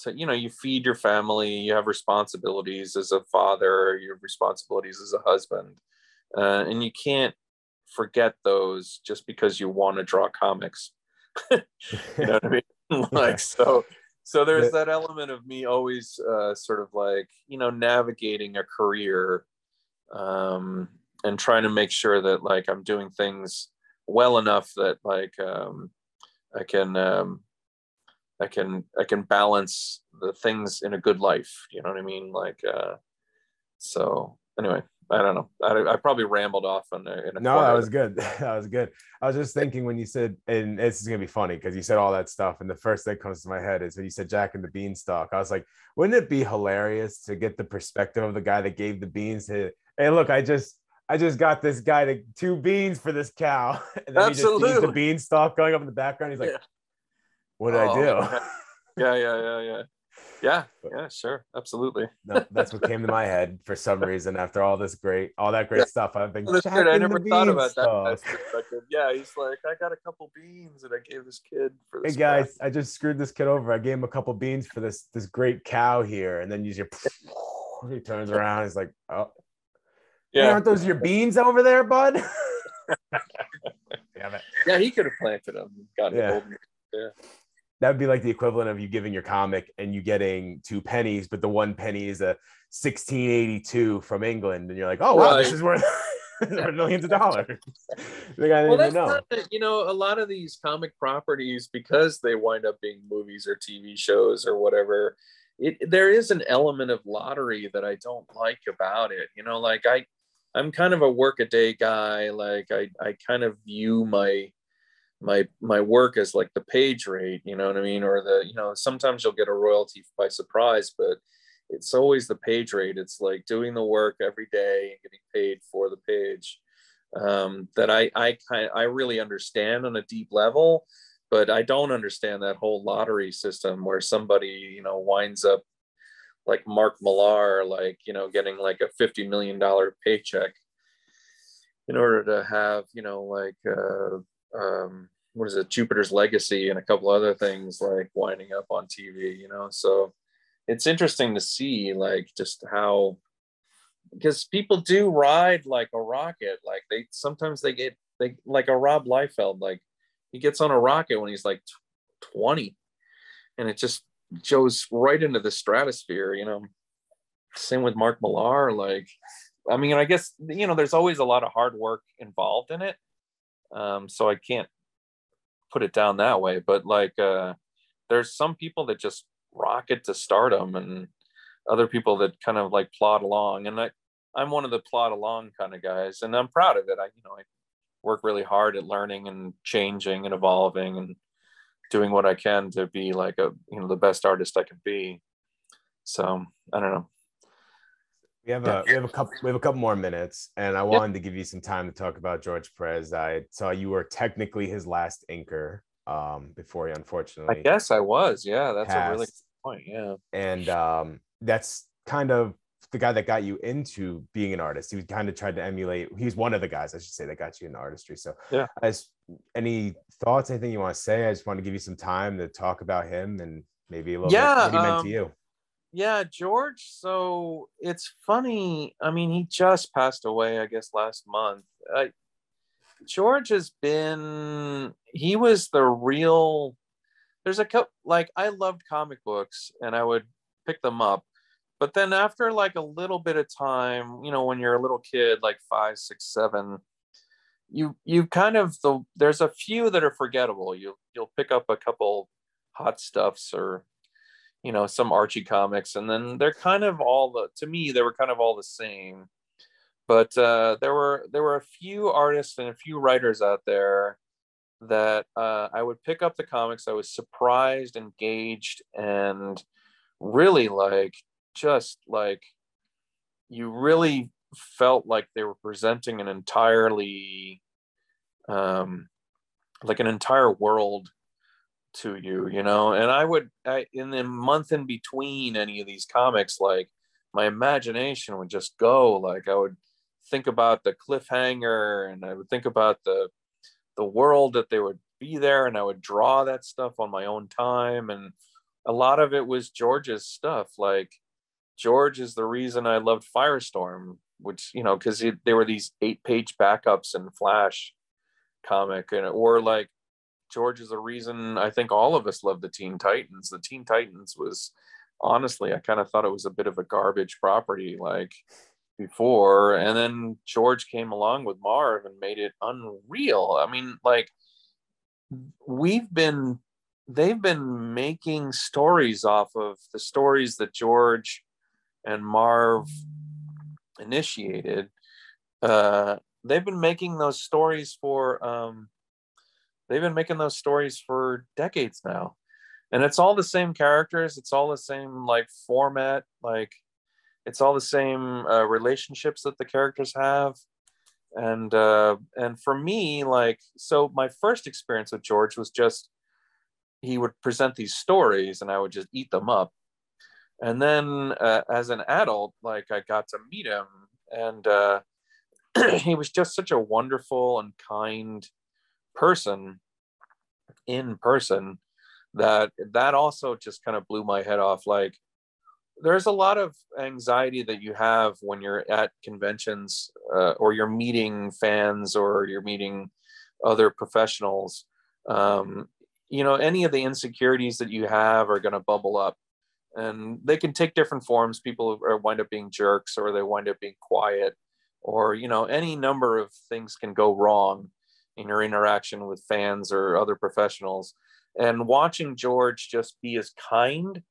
to you know you feed your family, you have responsibilities as a father, you have responsibilities as a husband, uh, and you can't forget those just because you want to draw comics. you know what I mean? like so so there's that element of me always uh, sort of like you know navigating a career um, and trying to make sure that like i'm doing things well enough that like um, i can um, i can i can balance the things in a good life. You know what i mean? Like uh, so anyway I don't know. I, I probably rambled off on there. no, that was good. that was good. I was just thinking when you said, and this is gonna be funny because you said all that stuff, and the first thing that comes to my head is when you said Jack and the Beanstalk. I was like, wouldn't it be hilarious to get the perspective of the guy that gave the beans to? Hey, look, I just I just got this guy to two beans for this cow, and then Absolutely. he just sees the beanstalk going up in the background. He's like, yeah. "What did oh, I do?" Yeah, yeah, yeah, yeah yeah yeah sure absolutely. No, that's what came to my head for some reason after all this great all that great yeah. stuff. I've been well, i never thought about that oh. yeah he's like i got a couple beans that i gave this kid for this hey guys i just screwed this kid over. I gave him a couple beans for this this great cow here. And then you just he turns around he's like oh. Yeah. hey, aren't those your beans over there bud? Damn it. yeah he could have planted them got yeah. yeah that would be like the equivalent of you giving your comic and you getting two pennies, but the one penny is a 1682 from England, and you're like, oh wow, right. this is worth millions of dollars. well, that's know. Not, you know, a lot of these comic properties, because they wind up being movies or TV shows or whatever, it, there is an element of lottery that I don't like about it. You know, like I, I'm kind of a work a day guy. Like I, I kind of view my my my work as like the page rate you know what i mean or the you know sometimes you'll get a royalty by surprise but it's always the page rate. It's like doing the work every day and getting paid for the page um, that i i kind i really understand on a deep level but i don't understand that whole lottery system where somebody you know winds up like mark millar like you know getting like a 50 million dollar paycheck in order to have you know like uh, um, what is it, Jupiter's Legacy, and a couple other things like winding up on TV. You know, so it's interesting to see like just how because people do ride like a rocket. Like they sometimes they get they like a Rob Liefeld, like he gets on a rocket when he's like 20 and it just goes right into the stratosphere, you know. Same with Mark Millar, like I mean, I guess you know, there's always a lot of hard work involved in it. Um, so I can't put it down that way. But like, uh, there's some people that just rocket to stardom, and other people that kind of like plod along. And I, I'm one of the plod along kind of guys, and I'm proud of it. I, you know, I work really hard at learning and changing and evolving and doing what I can to be like a, you know, the best artist I can be. So I don't know. We have a we have a couple we have a couple more minutes, and I wanted to give you some time to talk about George Perez. I saw you were technically his last inker um, before he unfortunately. I guess I was. Yeah, that's passed. a really good point. Yeah, and um, that's kind of the guy that got you into being an artist. He kind of tried to emulate. He's one of the guys, I should say, that got you into artistry. So, yeah. As any thoughts, anything you want to say? I just want to give you some time to talk about him and maybe a little yeah, bit what he meant to um, you yeah, George. So it's funny. I mean, he just passed away, I guess, last month. Uh, George has been, he was the real, there's a couple, like, I loved comic books and I would pick them up. But then after like a little bit of time, you know, when you're a little kid, like five, six, seven, you you kind of the there's a few that are forgettable. You you'll pick up a couple hot stuffs or you know some archie comics and then they're kind of all the to me they were kind of all the same. But uh, there were there were a few artists and a few writers out there that uh, i would pick up the comics. I was surprised engaged and really like just like you really felt like they were presenting an entirely um like an entire world to you, you know. And I would, I, in the month in between any of these comics, like my imagination would just go. Like I would think about the cliffhanger, and I would think about the the world that they would be there, and I would draw that stuff on my own time. And a lot of it was George's stuff. Like George is the reason I loved Firestorm, which you know, because there were these eight page backups in Flash comic, and or like George is the reason I think all of us love the Teen Titans. The Teen Titans was honestly, I kind of thought it was a bit of a garbage property like before. And then George came along with Marv and made it unreal. I mean, like, we've been, they've been making stories off of the stories that George and Marv initiated. Uh, they've been making those stories for, um, they've been making those stories for decades now. And it's all the same characters. It's all the same like format. Like it's all the same uh, relationships that the characters have. And uh and for me like so my first experience with george was just he would present these stories and i would just eat them up. And then uh, as an adult like i got to meet him and uh he was just such a wonderful and kind person in person that that also just kind of blew my head off. Like there's a lot of anxiety that you have when you're at conventions uh, or you're meeting fans or you're meeting other professionals. Um, you know any of the insecurities that you have are going to bubble up and they can take different forms. People wind up being jerks or they wind up being quiet or you know any number of things can go wrong in your interaction with fans or other professionals. And watching George just be as kind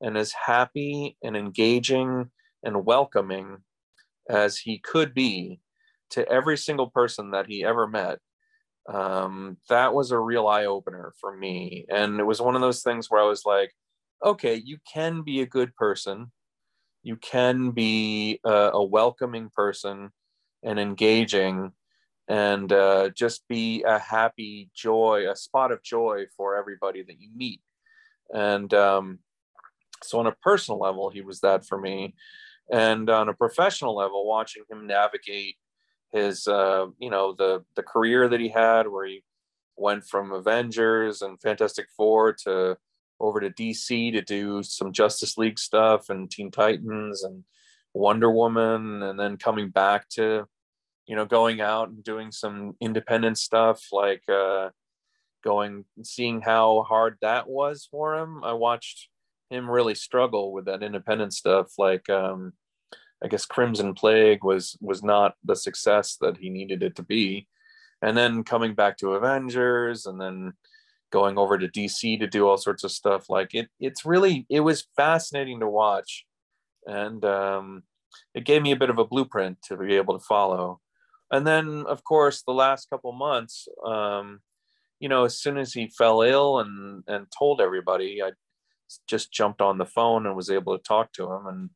and as happy and engaging and welcoming as he could be to every single person that he ever met um, that was a real eye opener for me. And it was one of those things where I was like, okay, you can be a good person, you can be a, a welcoming person and engaging and uh, just be a happy joy, a spot of joy for everybody that you meet. And um, so, on a personal level, he was that for me. And on a professional level, watching him navigate his, uh, you know, the the career that he had, where he went from Avengers and Fantastic Four to over to DC to do some Justice League stuff and Teen Titans and Wonder Woman, and then coming back to you know going out and doing some independent stuff like uh going seeing how hard that was for him. I watched him really struggle with that independent stuff like um i guess crimson plague was was not the success that he needed it to be. And then coming back to avengers and then going over to dc to do all sorts of stuff like it it's really it was fascinating to watch. And um it gave me a bit of a blueprint to be able to follow and then of course the last couple months um, you know as soon as he fell ill and and told everybody i just jumped on the phone and was able to talk to him and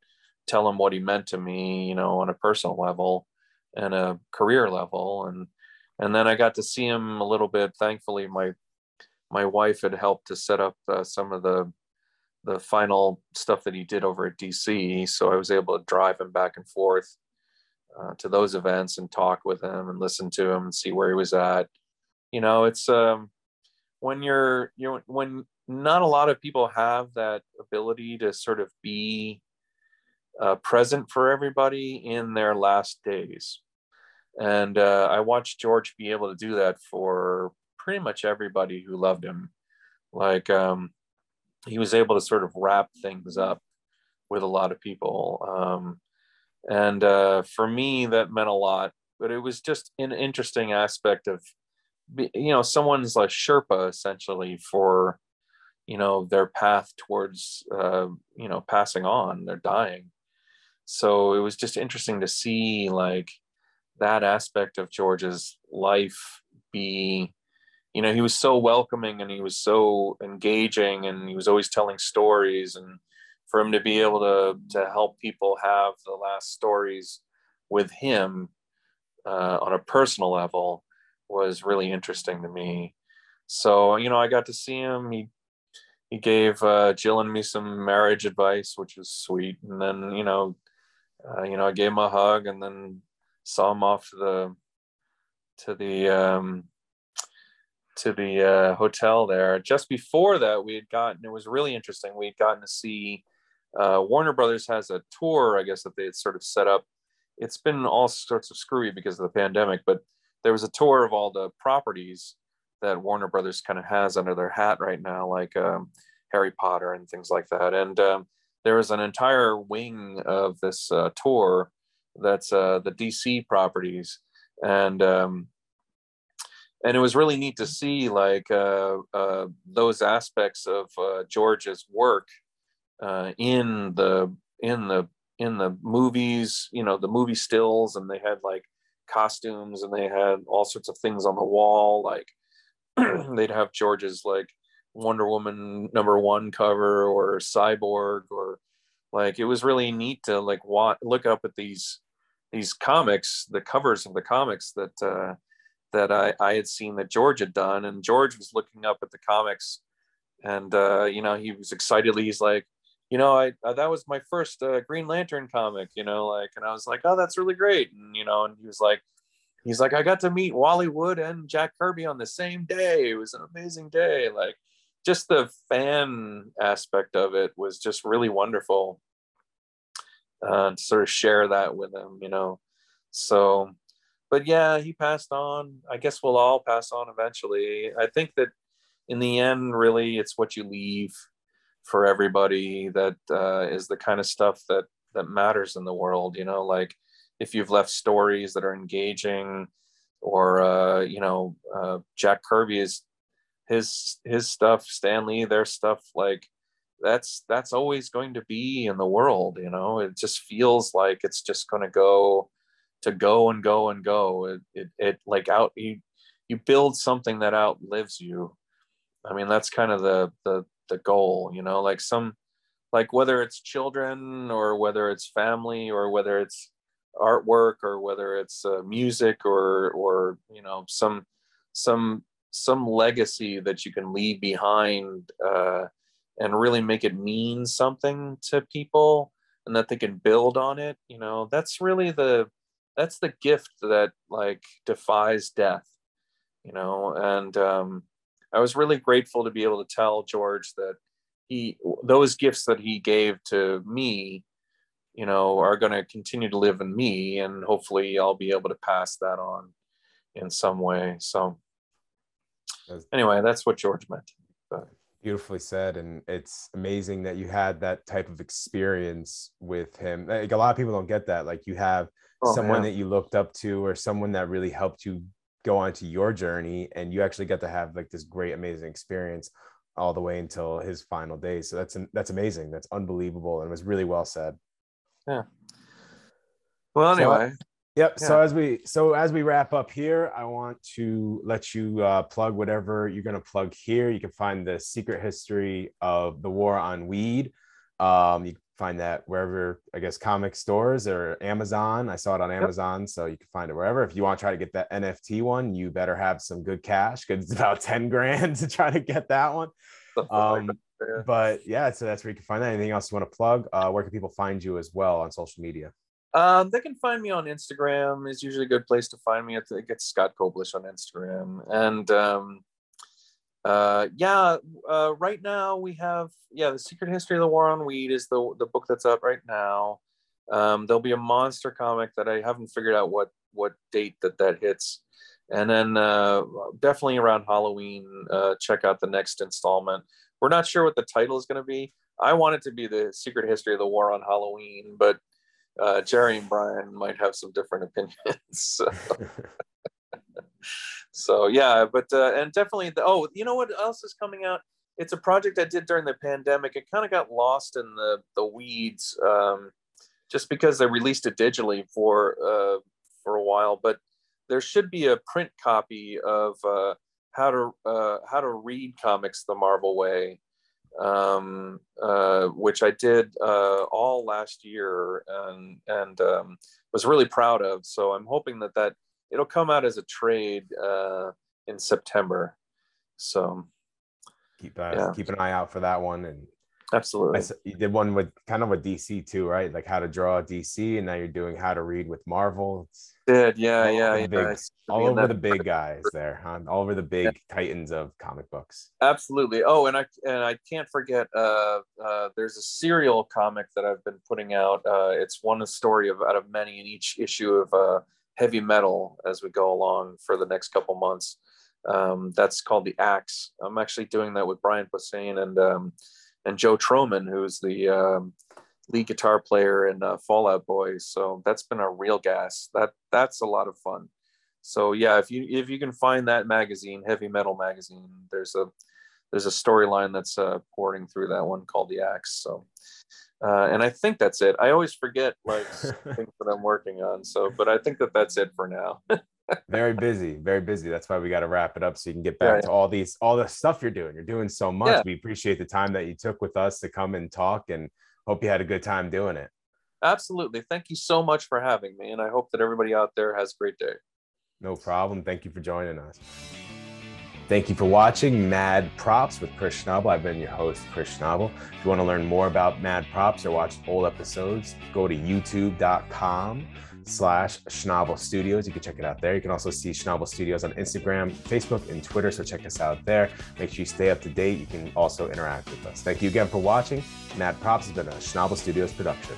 tell him what he meant to me you know on a personal level and a career level. And and then i got to see him a little bit. Thankfully my my wife had helped to set up uh, some of the the final stuff that he did over at dc so i was able to drive him back and forth uh, to those events and talk with him and listen to him and see where he was at. You know, it's um, when you're you're when not a lot of people have that ability to sort of be uh, present for everybody in their last days. And uh, I watched George be able to do that for pretty much everybody who loved him. Like um, he was able to sort of wrap things up with a lot of people. Um, and uh, for me that meant a lot but it was just an interesting aspect of you know someone's a sherpa essentially for you know their path towards uh, you know passing on they're dying. So it was just interesting to see like that aspect of george's life be you know he was so welcoming and he was so engaging and he was always telling stories and for him to be able to to help people have the last stories with him uh, on a personal level was really interesting to me. So you know, I got to see him. He he gave uh, Jill and me some marriage advice, which was sweet. And then you know, uh, you know, I gave him a hug, and then saw him off to the to the um, to the uh, hotel there. Just before that, we had gotten it was really interesting. We had gotten to see uh, Warner Brothers has a tour, I guess, that they had sort of set up. It's been all sorts of screwy because of the pandemic, but there was a tour of all the properties that Warner Brothers kind of has under their hat right now, like um, Harry Potter and things like that. And um, there was an entire wing of this uh, tour that's uh, the DC properties, and um, and it was really neat to see like uh, uh those aspects of uh, George's work uh, in the in the in the movies you know the movie stills and they had like costumes and they had all sorts of things on the wall like they'd have george's like wonder woman number one cover or cyborg or like it was really neat to like want, look up at these these comics the covers of the comics that uh that I, I had seen that george had done and george was looking up at the comics and uh you know he was excitedly he's like you know, I uh, that was my first uh, Green Lantern comic, you know, like, and I was like, oh, that's really great, and you know, and he was like, he's like, I got to meet Wally Wood and Jack Kirby on the same day. It was an amazing day, like, just the fan aspect of it was just really wonderful uh, to sort of share that with him, you know. So, but yeah, he passed on. I guess we'll all pass on eventually. I think that in the end, really, it's what you leave for everybody that uh, is the kind of stuff that that matters in the world you know like if you've left stories that are engaging or uh, you know uh, jack kirby is his his stuff stan lee their stuff like that's that's always going to be in the world you know? It just feels like it's just going to go to go and go and go. It, it, it like out you you build something that outlives you. I mean that's kind of the the the goal you know like some like whether it's children or whether it's family or whether it's artwork or whether it's uh, music or or you know some some some legacy that you can leave behind uh, and really make it mean something to people and that they can build on it you know that's really the that's the gift that like defies death you know and um, i was really grateful to be able to tell george that he those gifts that he gave to me you know are going to continue to live in me and hopefully i'll be able to pass that on in some way so anyway that's what george meant but. beautifully said and it's amazing that you had that type of experience with him like a lot of people don't get that like you have oh, someone yeah. that you looked up to or someone that really helped you go on to your journey and you actually got to have like this great amazing experience all the way until his final days so that's that's amazing. That's unbelievable and it was really well said. Yeah. Well anyway. so, yep yeah. so as we so as we wrap up here i want to let you uh, plug whatever you're going to plug here. You can find the secret history of the war on weed. Um, you find that wherever I guess comic stores or Amazon. I saw it on Amazon, yep. so you can find it wherever. If you want to try to get that NFT one, you better have some good cash because it's about 10 grand to try to get that one. Um, but yeah, so that's where you can find that. Anything else you want to plug? Uh, where can people find you as well on social media? Um, they can find me on Instagram is usually a good place to find me. It gets Scott Koblish on Instagram. And um, uh, yeah, uh, right now we have yeah, the Secret History of the War on Weed is the the book that's up right now. Um, there'll be a monster comic that I haven't figured out what what date that that hits, and then uh, definitely around Halloween, uh, check out the next installment. We're not sure what the title is going to be. I want it to be the Secret History of the War on Halloween, but uh, Jerry and Brian might have some different opinions. So. so yeah but uh, and definitely the, oh you know what else is coming out? It's a project i did during the pandemic. It kind of got lost in the the weeds um, just because they released it digitally for uh, for a while but there should be a print copy of uh, how to uh, how to read comics the marvel way um, uh, which i did uh, all last year and and um, was really proud of. So i'm hoping that that it'll come out as a trade uh, in September. So keep uh, yeah. keep an eye out for that one. And absolutely, I, you did one with kind of with DC too, right? Like how to draw DC, and now you're doing how to read with Marvel. It's did yeah yeah yeah. Big, all over the big guys there, huh? All over the big yeah. titans of comic books. Absolutely. Oh, and I and I can't forget. Uh, uh, there's a serial comic that I've been putting out. Uh, it's one story of out of many in each issue of uh heavy metal as we go along for the next couple months. Um, that's called the Axe. I'm actually doing that with Brian Posehn and um, and Joe Trohman, who's the um, lead guitar player in uh, Fall Out Boys. So that's been a real gas. That that's a lot of fun. So yeah, if you if you can find that magazine, Heavy Metal magazine, there's a there's a storyline that's uh, pouring through that one called the Axe. So uh, and I think that's it. I always forget like things that I'm working on. So, but I think that that's it for now. very busy, very busy. That's why we got to wrap it up so you can get back yeah, to all these, all the stuff you're doing. You're doing so much. Yeah. We appreciate the time that you took with us to come and talk, and hope you had a good time doing it. Absolutely. Thank you so much for having me, and I hope that everybody out there has a great day. No problem. Thank you for joining us. Thank you for watching Mad Props with Chris Schnabel. I've been your host, Chris Schnabel. If you want to learn more about Mad Props or watch old episodes, go to youtube.com slash Schnabel Studios. You can check it out there. You can also see Schnabel Studios on Instagram, Facebook, and Twitter. So check us out there. Make sure you stay up to date. You can also interact with us. Thank you again for watching. Mad Props has been a Schnabel Studios production.